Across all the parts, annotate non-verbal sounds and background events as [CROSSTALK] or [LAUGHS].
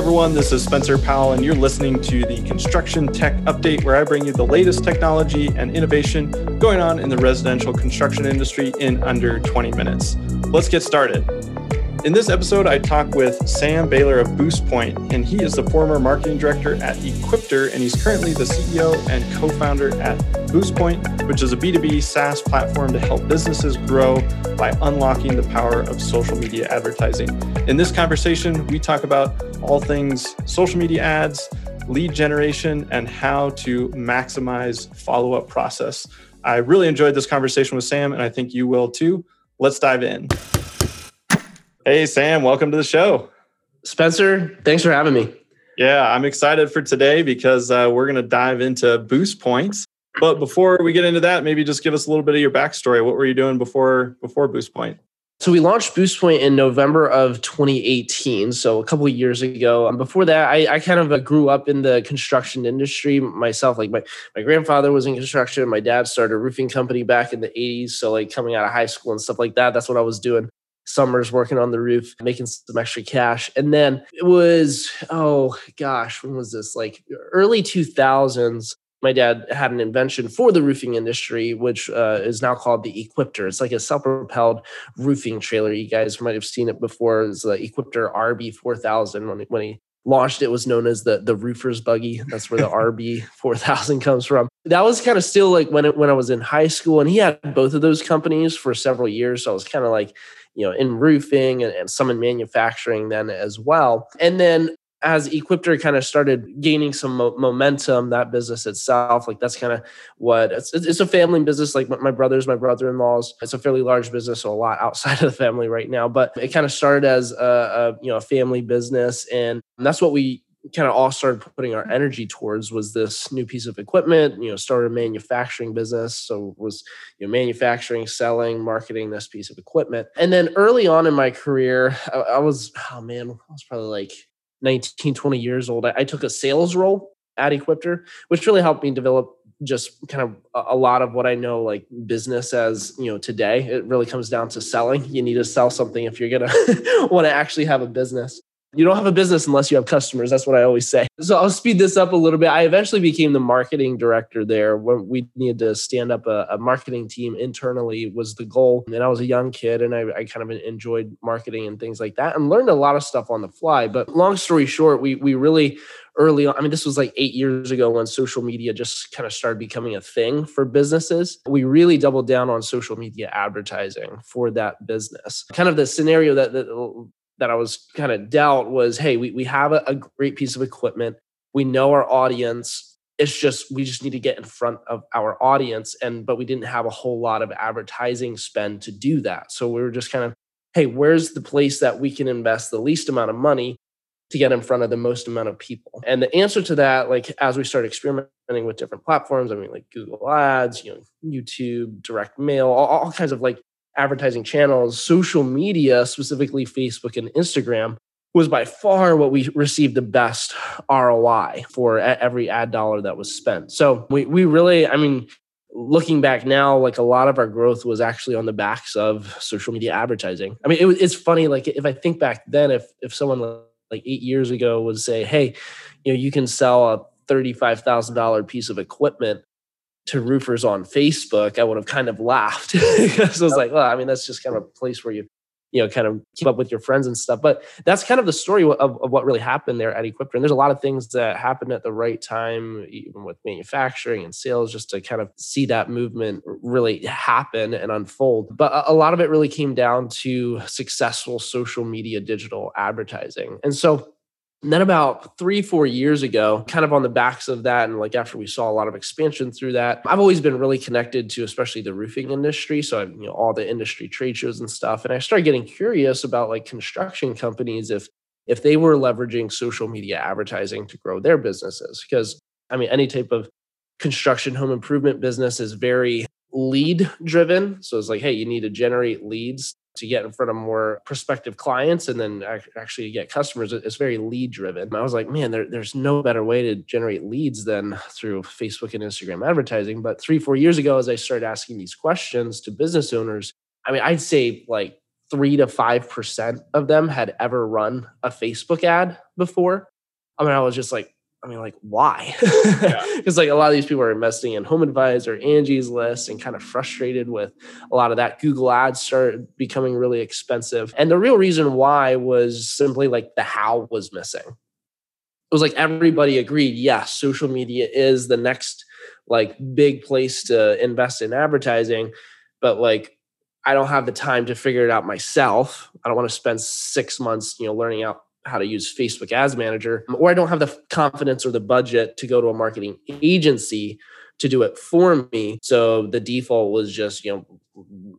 everyone, this is Spencer Powell, and you're listening to the Construction Tech Update, where I bring you the latest technology and innovation going on in the residential construction industry in under 20 minutes. Let's get started. In this episode, I talk with Sam Beiler of BoostPoint, and he is the former marketing director at Equipter, and he's currently the CEO and co founder at BoostPoint, which is a B2B SaaS platform to help businesses grow by unlocking the power of social media advertising. In this conversation, we talk about all things social media ads, lead generation, and how to maximize follow up process. I really enjoyed this conversation with Sam, and I think you will too. Let's dive in. Hey, Sam, welcome to the show. Spencer, thanks for having me. Yeah, I'm excited for today because uh, we're going to dive into boost points. But before we get into that, maybe just give us a little bit of your backstory. What were you doing before before BoostPoint? So we launched BoostPoint in November of 2018, so a couple of years ago. Um, before that, I, I kind of uh, grew up in the construction industry myself. Like my, my grandfather was in construction. My dad started a roofing company back in the 80s. So like coming out of high school and stuff like that, that's what I was doing summers working on the roof, making some extra cash. And then it was, oh gosh, when was this? Like early 2000s. My dad had an invention for the roofing industry, which uh, is now called the Equipter. It's like a self-propelled roofing trailer. You guys might have seen it before. It's the Equipter RB4000. When, when he launched it was known as the the roofer's buggy that's where the [LAUGHS] rb 4000 comes from that was kind of still like when it, when i was in high school and he had both of those companies for several years so i was kind of like you know, in roofing and, and some in manufacturing then as well. And then as Equipter kind of started gaining some mo- momentum, that business itself, like that's kind of what it's, it's a family business. Like my brothers, my brother-in-laws, it's a fairly large business, so a lot outside of the family right now. But it kind of started as a, a you know a family business, and that's what we kind of all started putting our energy towards was this new piece of equipment you know started a manufacturing business so was you know manufacturing selling marketing this piece of equipment and then early on in my career i, I was oh man i was probably like 19 20 years old I, I, took a sales role at equipter which really helped me develop just kind of a, a lot of what i know like business as you know today. It really comes down to selling. You need to sell something if you're gonna [LAUGHS] want to actually have a business you don't have a business unless you have customers. That's what I always say. So I'll speed this up a little bit. I eventually became the marketing director there when we needed to stand up a, a marketing team internally was the goal. And I was a young kid and I, I, kind of enjoyed marketing and things like that and learned a lot of stuff on the fly. But long story short, we we really early on, I mean, this was like eight years ago when social media just kind of started becoming a thing for businesses. We really doubled down on social media advertising for that business. Kind of the scenario that, that that I was kind of dealt was, hey, we, we have a, a great piece of equipment. We know our audience. It's just we just need to get in front of our audience. And but we didn't have a whole lot of advertising spend to do that. So we were just kind of, hey, where's the place that we can invest the least amount of money to get in front of the most amount of people? And the answer to that, like as we started experimenting with different platforms, I mean, like Google Ads, you know, YouTube, direct mail, all, all kinds of like advertising channels, social media, specifically Facebook and Instagram, was by far what we received the best ROI for every ad dollar that was spent. So we, we really, I mean, looking back now, like a lot of our growth was actually on the backs of social media advertising. I mean, it, it's funny, like if I think back then, if if someone like eight years ago would say, hey, you know, you can sell a $35,000 piece of equipment to roofers on Facebook, I would have kind of laughed [LAUGHS] because I was like, well, I mean, that's just kind of a place where you, you know, kind of keep up with your friends and stuff. But that's kind of the story of, of what really happened there at Equipter. And there's a lot of things that happened at the right time, even with manufacturing and sales, just to kind of see that movement really happen and unfold. But a, a lot of it really came down to successful social media digital advertising. And so and then about three, four years ago, kind of on the backs of that, and like after we saw a lot of expansion through that, I've always been really connected to especially the roofing industry. So I, you know, all the industry trade shows and stuff. And I started getting curious about like construction companies if if they were leveraging social media advertising to grow their businesses. Because I mean, any type of construction home improvement business is very lead driven. So it's like, hey, you need to generate leads to get in front of more prospective clients and then actually get customers. It's very lead driven. I was like, man, there, there's no better way to generate leads than through Facebook and Instagram advertising. But three, four years ago, as I started asking these questions to business owners, I mean, I'd say like three to five percent of them had ever run a Facebook ad before. I mean, I was just like, I mean, like, why? Because yeah. [LAUGHS] like a lot of these people are investing in Home Advisor, Angie's List, and kind of frustrated with a lot of that. Google Ads started becoming really expensive, and the real reason why was simply like the how was missing. It was like everybody agreed, yes, social media is the next like big place to invest in advertising, but like I don't have the time to figure it out myself. I don't want to spend six months, you know, learning out how to use Facebook Ads Manager, or I don't have the confidence or the budget to go to a marketing agency to do it for me. So the default was just, you know,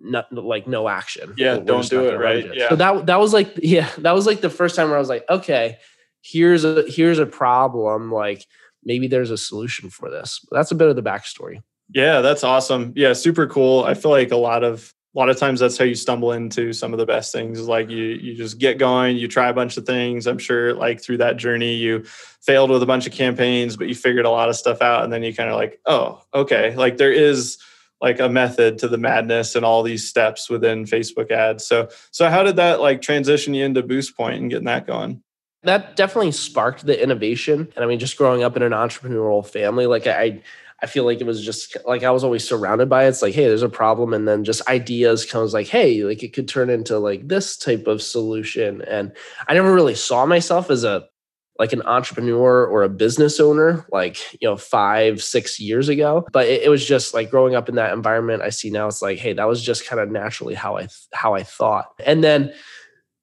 not like no action. Yeah, We're don't do it, right? Yeah. So that that was like yeah, that was like the first time where I was like, okay, here's a here's a problem. Like maybe there's a solution for this. But that's a bit of the backstory. Yeah, that's awesome. Yeah, super cool. I feel like a lot of a lot of times that's how you stumble into some of the best things like you you just get going you try a bunch of things. I'm sure like through that journey you failed with a bunch of campaigns but you figured a lot of stuff out and then you kind of like oh okay. Like there is like a method to the madness and all these steps within facebook ads. So so how did that like transition you into boost point and getting that going? That definitely sparked the innovation and i mean just growing up in an entrepreneurial family like i I feel like it was just like I was always surrounded by it. It's like, hey, there's a problem. And then just ideas comes like, hey, like it could turn into like this type of solution. And I never really saw myself as a like an entrepreneur or a business owner like you know five six years ago but it, it, was just like growing up in that environment i see now it's like hey that was just kind of naturally how i how i thought and then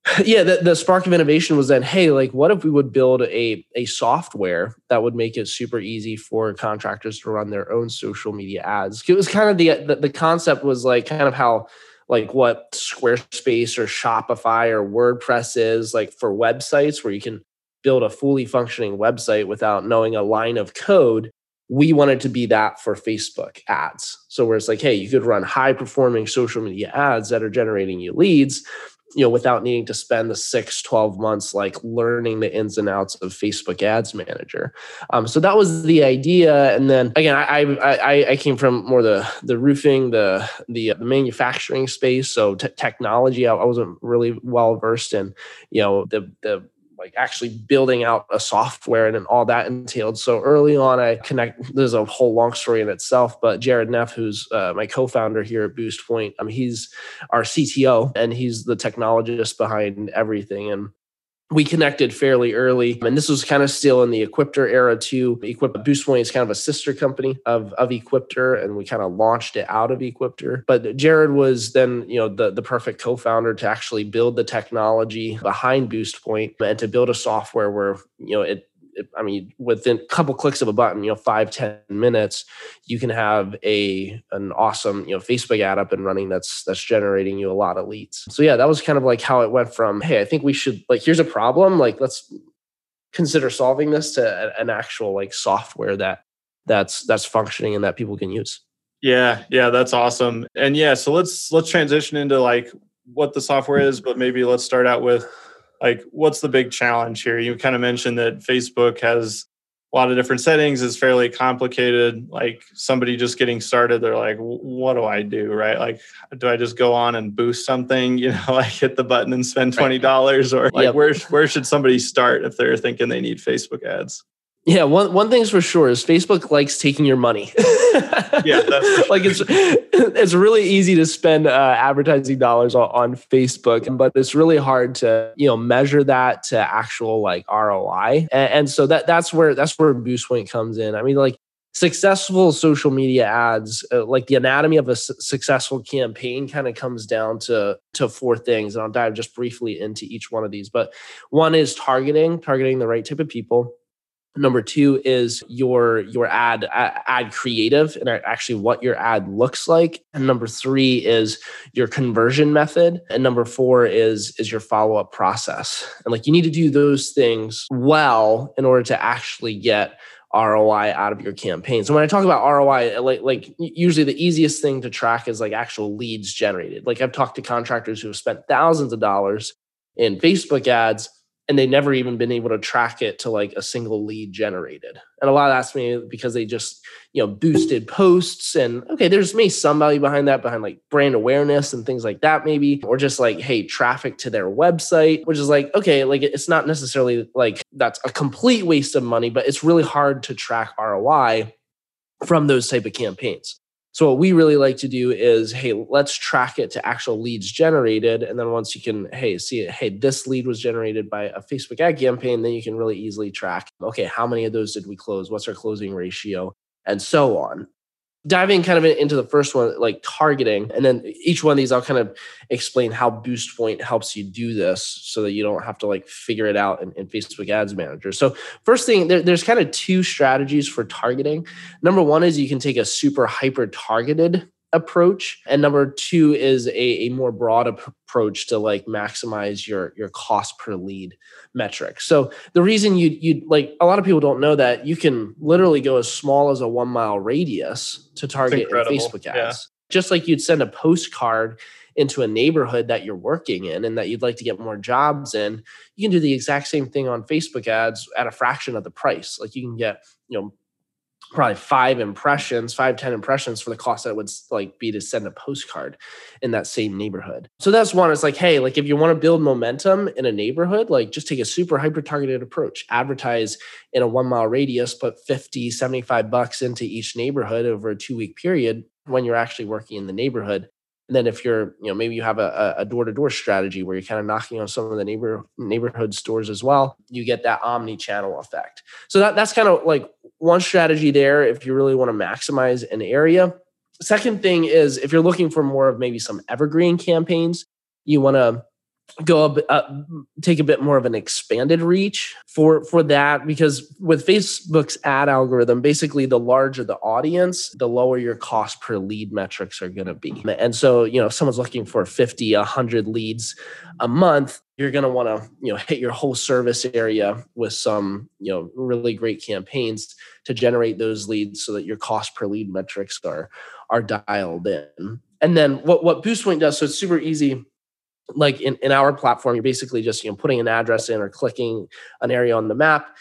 [LAUGHS] yeah the, the spark of innovation was then hey like what if we would build a, a software that would make it super easy for contractors to run their own social media ads it was kind of the, the the concept was like kind of how like what squarespace or shopify or wordpress is like for websites where you can build a fully functioning website without knowing a line of code we wanted to be that for Facebook ads. So where it's like, hey, you could run high performing social media ads that are generating you leads you know without needing to spend the six 12 months like learning the ins and outs of facebook ads manager. Um, so that was the idea. And then again i i i came from more the the roofing the the, the manufacturing space. So t- technology I, I wasn't really well versed in you know the the like actually building out a software and all that entailed. So early on, I connect. There's a whole long story in itself, but Jared Neff, who's uh, my co-founder here at Boost Point, um, he's our CTO and he's the technologist behind everything. And we connected fairly early. And this was kind of still in the equipter era too. Equip boostpoint is kind of a sister company of, of equipter and we kind of launched it out of equipter but jared was then you know the, the perfect co-founder to actually build the technology behind boostpoint and to build a software where you know it I mean, within a couple clicks of a button, you know, five ten minutes, you can have a an awesome, you know, Facebook ad up and running that's that's generating you a lot of leads. So yeah, that was kind of like how it went from, hey, I think we should like here's a problem, like let's consider solving this to an actual like software that that's that's functioning and that people can use. Yeah, yeah, that's awesome. And yeah, so let's let's transition into like what the software is, but maybe let's start out with like what's the big challenge here? You kind of mentioned that facebook has a lot of different settings is fairly complicated like somebody just getting started they're like what do i do? Right? Like do i just go on and boost something [LAUGHS] you know like hit the button and spend $20 or like yep. where where should somebody start if they're thinking they need facebook ads yeah, one one thing's for sure is Facebook likes taking your money. [LAUGHS] yeah, that's like it's [LAUGHS] it's really easy to spend uh, advertising dollars on, on, Facebook, but it's really hard to you know measure that to actual like ROI, and, and so that that's where that's where BoostPoint comes in. I mean, like successful social media ads uh, like the anatomy of a su- successful campaign kind of comes down to to four things and i'll dive just briefly into each one of these but one is targeting targeting the right type of people Number two is your your ad ad creative and actually what your ad looks like. And number three is your conversion method. And number four is is your follow up process. And like you need to do those things well in order to actually get ROI out of your campaign. So when I talk about ROI, like like usually the easiest thing to track is like actual leads generated. Like I've talked to contractors who have spent thousands of dollars in Facebook ads and they never even been able to track it to like a single lead generated. And a lot of that's me because they just, you know, boosted posts and okay, there's maybe some value behind that, behind like brand awareness and things like that, maybe, or just like, hey, traffic to their website, which is like, okay, like it's not necessarily like that's a complete waste of money, but it's really hard to track ROI from those type of campaigns. So what we really like to do is, hey, let's track it to actual leads generated. And then once you can, hey, see hey, this lead was generated by a Facebook ad campaign, then you can really easily track, okay, how many of those did we close? What's our closing ratio? And so on diving kind of into the first one, like targeting, and then each one of these, I'll kind of explain how Boost Point helps you do this so that you don't have to like figure it out in, in Facebook Ads Manager. So, first thing, there, there's kind of two strategies for targeting. Number one is you can take a super hyper targeted approach. And number two is a, a more broad approach to like maximize your your cost per lead metric. So the reason you you like a lot of people don't know that you can literally go as small as a one mile radius to target facebook ads. Yeah. just like you'd send a postcard into a neighborhood that you're working in and that you'd like to get more jobs in you can do the exact same thing on facebook ads at a fraction of the price. Like you can get you know probably five impressions, five ten impressions for the cost that would like be to send a postcard in that same neighborhood. So that's one. It's like, hey, like if you want to build momentum in a neighborhood, like just take a super hyper targeted approach, advertise in a one mile radius, put 50, 75 bucks into each neighborhood over a two week period when you're actually working in the neighborhood. And then if you're, you know, maybe you have a, a door-to-door strategy where you're kind of knocking on some of the neighbor neighborhood stores as well, you get that omni-channel effect. So that, that's kind of like one strategy there if you really want to maximize an area. Second thing is if you're looking for more of maybe some evergreen campaigns, you want to go bit, uh, take a bit more of an expanded reach for for that because with facebook's ad algorithm basically the larger the audience the lower your cost per lead metrics are going to be and so you know if someone's looking for 50 100 leads a month you're going to want to you know hit your whole service area with some you know really great campaigns to generate those leads so that your cost per lead metrics are are dialed in. And then what what boostpoint does so it's super easy. Like in, in our platform, you're basically just you know putting an address in or clicking an area on the map,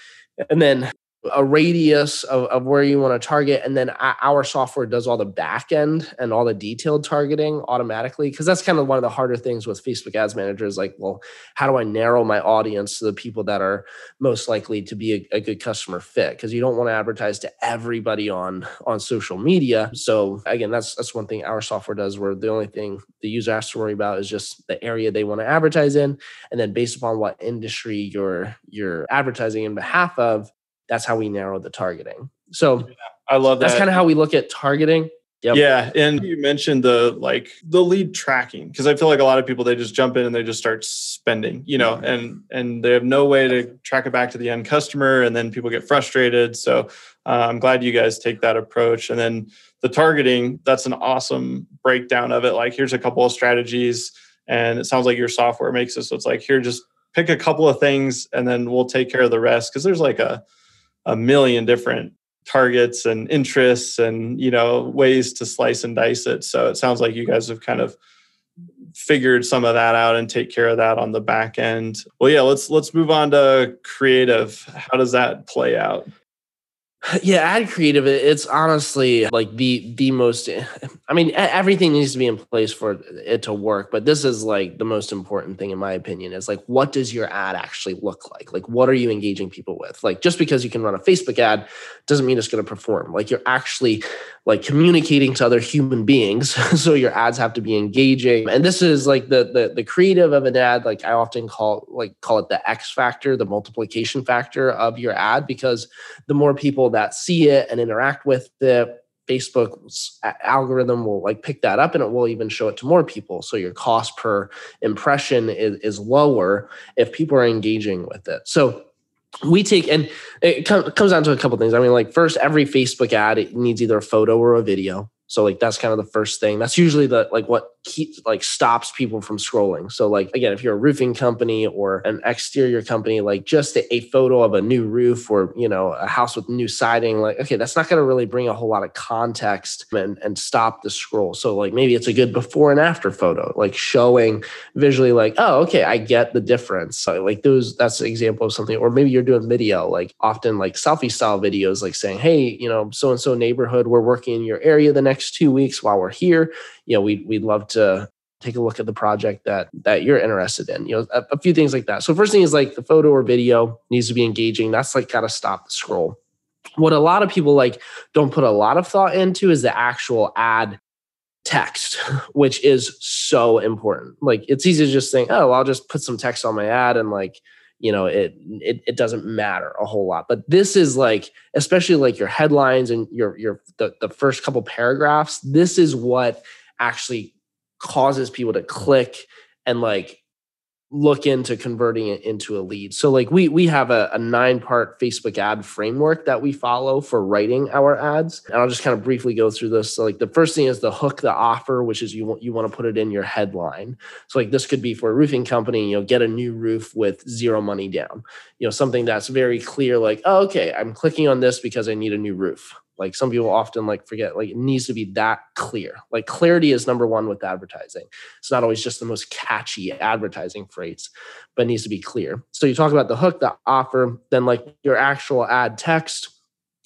and then a radius of, of where you want to target and then our software does all the back end and all the detailed targeting automatically because that's kind of one of the harder things with facebook ads manager is like well how do i narrow my audience to the people that are most likely to be a, a good customer fit? Because you don't want to advertise to everybody on on social media. So again that's that's one thing our software does where the only thing the user has to worry about is just the area they want to advertise in and then based upon what industry you're you're advertising in behalf of that's how we narrow the targeting. So yeah, I love that. That's kind of how we look at targeting. Yep. Yeah, and you mentioned the like the lead tracking because I feel like a lot of people they just jump in and they just start spending, you know, and and they have no way to track it back to the end customer, and then people get frustrated. So uh, I'm glad you guys take that approach. And then the targeting, that's an awesome breakdown of it. Like here's a couple of strategies, and it sounds like your software makes it so it's like here just pick a couple of things, and then we'll take care of the rest because there's like a a million different targets and interests and you know ways to slice and dice it. So it sounds like you guys have kind of figured some of that out and take care of that on the back end. Well yeah let's let's move on to creative. How does that play out yeah ad creative. It's honestly like the the most i mean everything needs to be in place for it to work but this is like the most important thing in my opinion is like what does your ad actually look like? Like what are you engaging people with? Like just because you can run a facebook ad doesn't mean it's going to perform. Like you're actually like communicating to other human beings [LAUGHS] so your ads have to be engaging. And this is like the, the the creative of an ad like i often call like call it the x factor the multiplication factor of your ad because the more people that see it and interact with it Facebook's algorithm will like pick that up and it will even show it to more people. So your cost per impression is, is lower if people are engaging with it. So we take and it comes down to a couple things. I mean, like first, every Facebook ad it needs either a photo or a video. So like that's kind of the first thing. That's usually the like what keep like stops people from scrolling. So like again, if you're a roofing company or an exterior company, like just a, a photo of a new roof or you know a house with new siding, like okay, that's not going to really bring a whole lot of context and and stop the scroll. So like maybe it's a good before and after photo, like showing visually like oh okay, I get the difference. So like those that's an example of something. Or maybe you're doing video, like often like selfie style videos, like saying hey you know so and so neighborhood, we're working in your area the next two weeks while we're here. You know we we'd love to take a look at the project that that you're interested in you know a, a, few things like that. So first thing is like the photo or video needs to be engaging. That's like got to stop the scroll. What a lot of people like don't put a lot of thought into is the actual ad text [LAUGHS] which is so important. Like it's easy to just think oh i'll just put some text on my ad and like you know it, it it doesn't matter a whole lot. But this is like especially like your headlines and your your the, the first couple paragraphs this is what actually causes people to click and like look into converting it into a lead. So like we we have a, a nine part Facebook ad framework that we follow for writing our ads. And I'll just kind of briefly go through this. So like the first thing is the hook, the offer, which is you want you want to put it in your headline. So like this could be for a roofing company, you know, get a new roof with zero money down. You know, something that's very clear, like, oh, okay, I'm clicking on this because I need a new roof. Like some people often like forget, like it needs to be that clear. Like clarity is number one with advertising. It's not always just the most catchy advertising phrase, but it needs to be clear. So you talk about the hook, the offer, then like your actual ad text.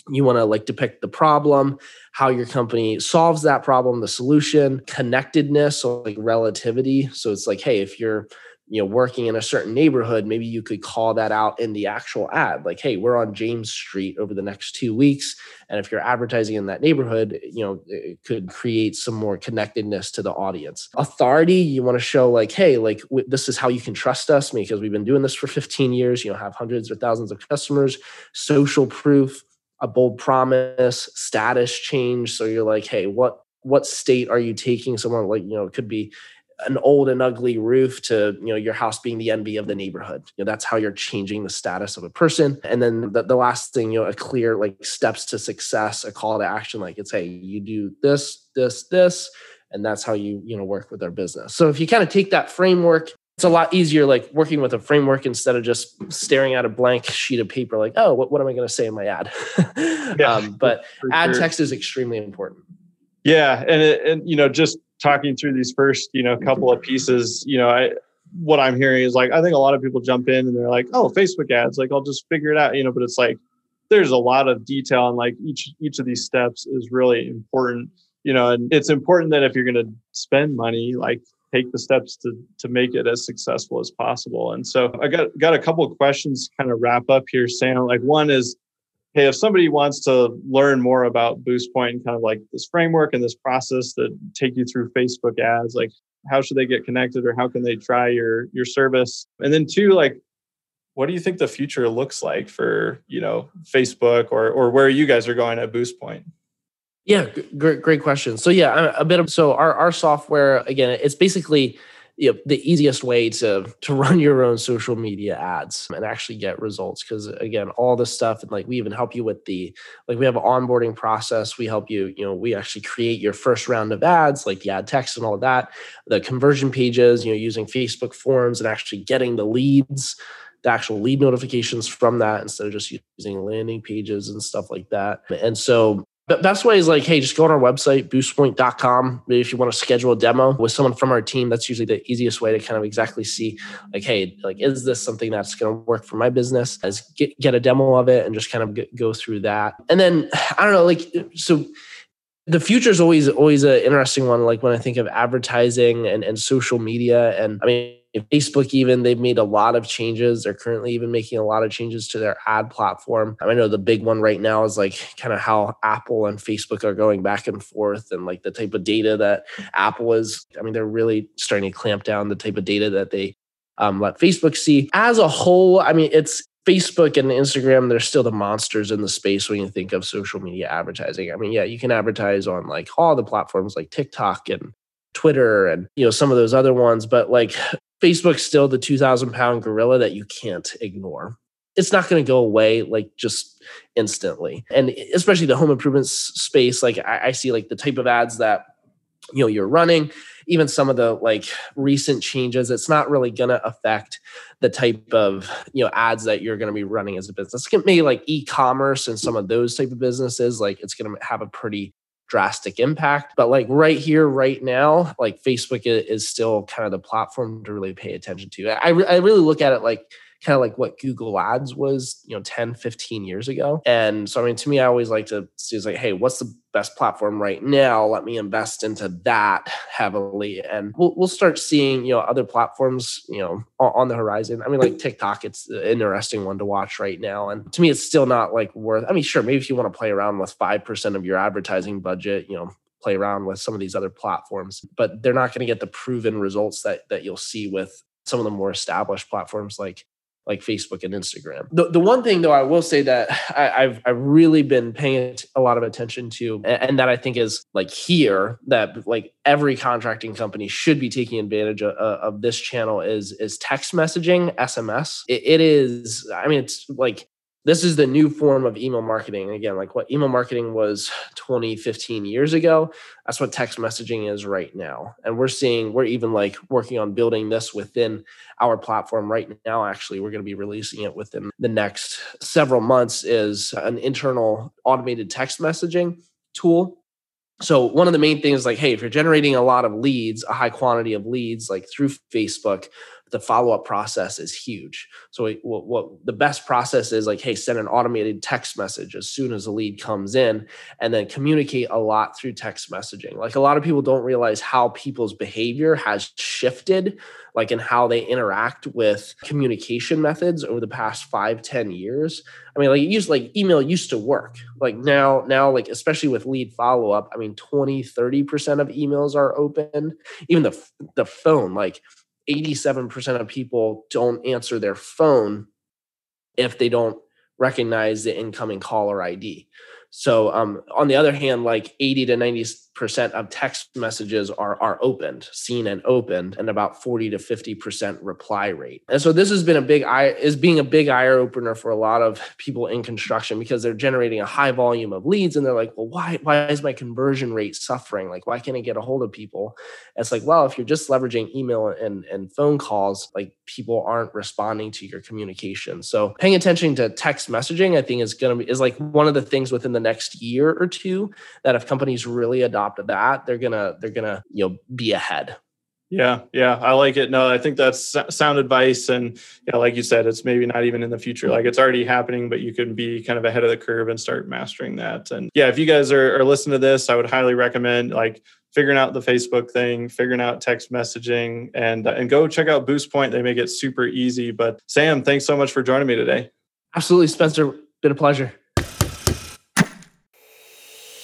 You want to like depict the problem, how your company solves that problem, the solution, connectedness, so like relativity. So it's like, hey, if you're you know working in a certain neighborhood maybe you could call that out in the actual ad. Like hey we're on james street over the next two weeks. And if you're advertising in that neighborhood you know it could create some more connectedness to the audience. Authority you want to show like hey like w- this is how you can trust us because we've been doing this for 15 years you know have hundreds or thousands of customers. Social proof a bold promise status change. So you're like hey what what state are you taking someone like you know it could be an old and ugly roof to you know your house being the envy of the neighborhood. You know that's how you're changing the status of a person. And then the, the last thing you know a clear like steps to success a call to action like it's hey you do this this this and that's how you you know work with our business. So if you kind of take that framework it's a lot easier like working with a framework instead of just staring at a blank sheet of paper like oh what, what am i going to say in my ad? [LAUGHS] Yeah, um, but [LAUGHS] ad sure. text is extremely important. Yeah and it, and you know just talking through these first, you know, couple mm-hmm. of pieces, you know, I what I'm hearing is like I think a lot of people jump in and they're like, oh, Facebook ads, like I'll just figure it out, you know, but it's like there's a lot of detail and like each each of these steps is really important, you know, and it's important that if you're going to spend money, like take the steps to to make it as successful as possible. And so I got got a couple of questions kind of wrap up here, Sam. Like one is hey, if somebody wants to learn more about BoostPoint and kind of like this framework and this process that take you through Facebook ads, like how should they get connected or how can they try your your service? And then two, like what do you think the future looks like for you know Facebook or or where you guys are going at Boost Point? Yeah, great great question. So yeah, a bit of so our our software again, it's basically you know, the easiest way to to [LAUGHS] run your own social media ads and actually get results because again all this stuff and like we even help you with the like we have an onboarding process we help you you know we actually create your first round of ads like the ad text and all of that the conversion pages you know using facebook forms and actually getting the leads the actual lead notifications from that instead of just using landing pages and stuff like that. And so best way is like, hey, just go on our website, boostpoint.com. Maybe if you want to schedule a demo with someone from our team, that's usually the easiest way to kind of exactly see, like, hey, like, is this something that's going to work for my business? As get, get a demo of it and just kind of get, go through that. And then I don't know, like, so the future is always always an interesting one. Like when I think of advertising and, and social media, and I mean Facebook, even they've made a lot of changes. They're currently even making a lot of changes to their ad platform. I know the big one right now is like kind of how Apple and Facebook are going back and forth, and like the type of data that Apple is. I mean, they're really starting to clamp down the type of data that they um, let Facebook see. As a whole, I mean, it's Facebook and Instagram, they're still the monsters in the space when you think of social media advertising. I mean, yeah, you can advertise on like all the platforms like TikTok and Twitter and you know some of those other ones, but like Facebook's still the 2000 pound gorilla that you can't ignore. It's not going to go away like just instantly. And especially the home improvement space, like I, I see like the type of ads that you know you're running even some of the like recent changes it's not really going to affect the type of you know ads that you're going to be running as a business maybe like e-commerce and some of those type of businesses like it's going to have a pretty drastic impact. But like right here right now like facebook is still kind of the platform to really pay attention to. I, I really look at it like kind of like what Google Ads was, you know, 10, 15 years ago. And so, I mean, to me, I always like to see, like, hey, what's the best platform right now? Let me invest into that heavily. And we'll, we'll start seeing, you know, other platforms, you know, on the horizon. I mean, like TikTok, it's an interesting one to watch right now. And to me, it's still not like worth, I mean, sure, maybe if you want to play around with 5% of your advertising budget, you know, play around with some of these other platforms, but they're not going to get the proven results that that you'll see with some of the more established platforms like like Facebook and Instagram. The, the one thing though I will say that I, have I've really been paying a lot of attention to, and, that I think is like here that like every contracting company should be taking advantage of, of this channel is is text messaging, SMS. It, it is, I mean, it's like this is the new form of email marketing. Again, like what email marketing was 20, 15 years ago, that's what text messaging is right now. And we're seeing, we're even like working on building this within our platform right now. Actually, we're going to be releasing it within the next several months is an internal automated text messaging tool so one of the main things like hey if you're generating a lot of leads a high quantity of leads like through facebook the follow up process is huge. So what, what, the best process is like, hey, send an automated text message as soon as a lead comes in, and then communicate a lot through text messaging. Like a lot of people don't realize how people's behavior has shifted, like in how they interact with communication methods over the past five, ten years. I mean, like it used like email used to work. Like now, now, like especially with lead follow up, I mean, 20, 30% of emails are open. Even the the phone, like 87% of people don't answer their phone if they don't recognize the incoming caller ID. So um, on the other hand, like 80 to 90 percent of text messages are are opened, seen and opened, and about 40 to 50 percent reply rate. And so this has been a big eye is being a big eye opener for a lot of people in construction because they're generating a high volume of leads and they're like, well, why why is my conversion rate suffering? Like, why can't I get a hold of people? And it's like, well, if you're just leveraging email and and phone calls, like people aren't responding to your communication. So paying attention to text messaging, I think is gonna be is like one of the things within the next year or two that if companies really adopt adopt that, they're gonna they're gonna you know be ahead. Yeah, yeah, I like it. No, I think that's sound advice, and yeah, like you said, it's maybe not even in the future. Like it's already happening, but you can be kind of ahead of the curve and start mastering that. And yeah, if you guys are, are listening to this, I would highly recommend like figuring out the Facebook thing, figuring out text messaging, and uh, and go check out Boost Point. They make it super easy. But Sam, thanks so much for joining me today. Absolutely, Spencer. Been a pleasure.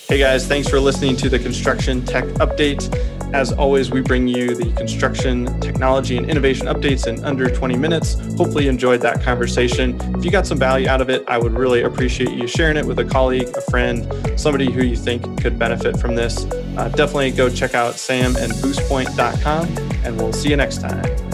Hey guys, thanks for listening to the Construction Tech Update. As always, we bring you the construction technology and innovation updates in under 20 minutes. Hopefully, you enjoyed that conversation. If you got some value out of it, I would really appreciate you sharing it with a colleague, a friend, somebody who you think could benefit from this. Uh, definitely go check out sam and boostpoint.com, and we'll see you next time.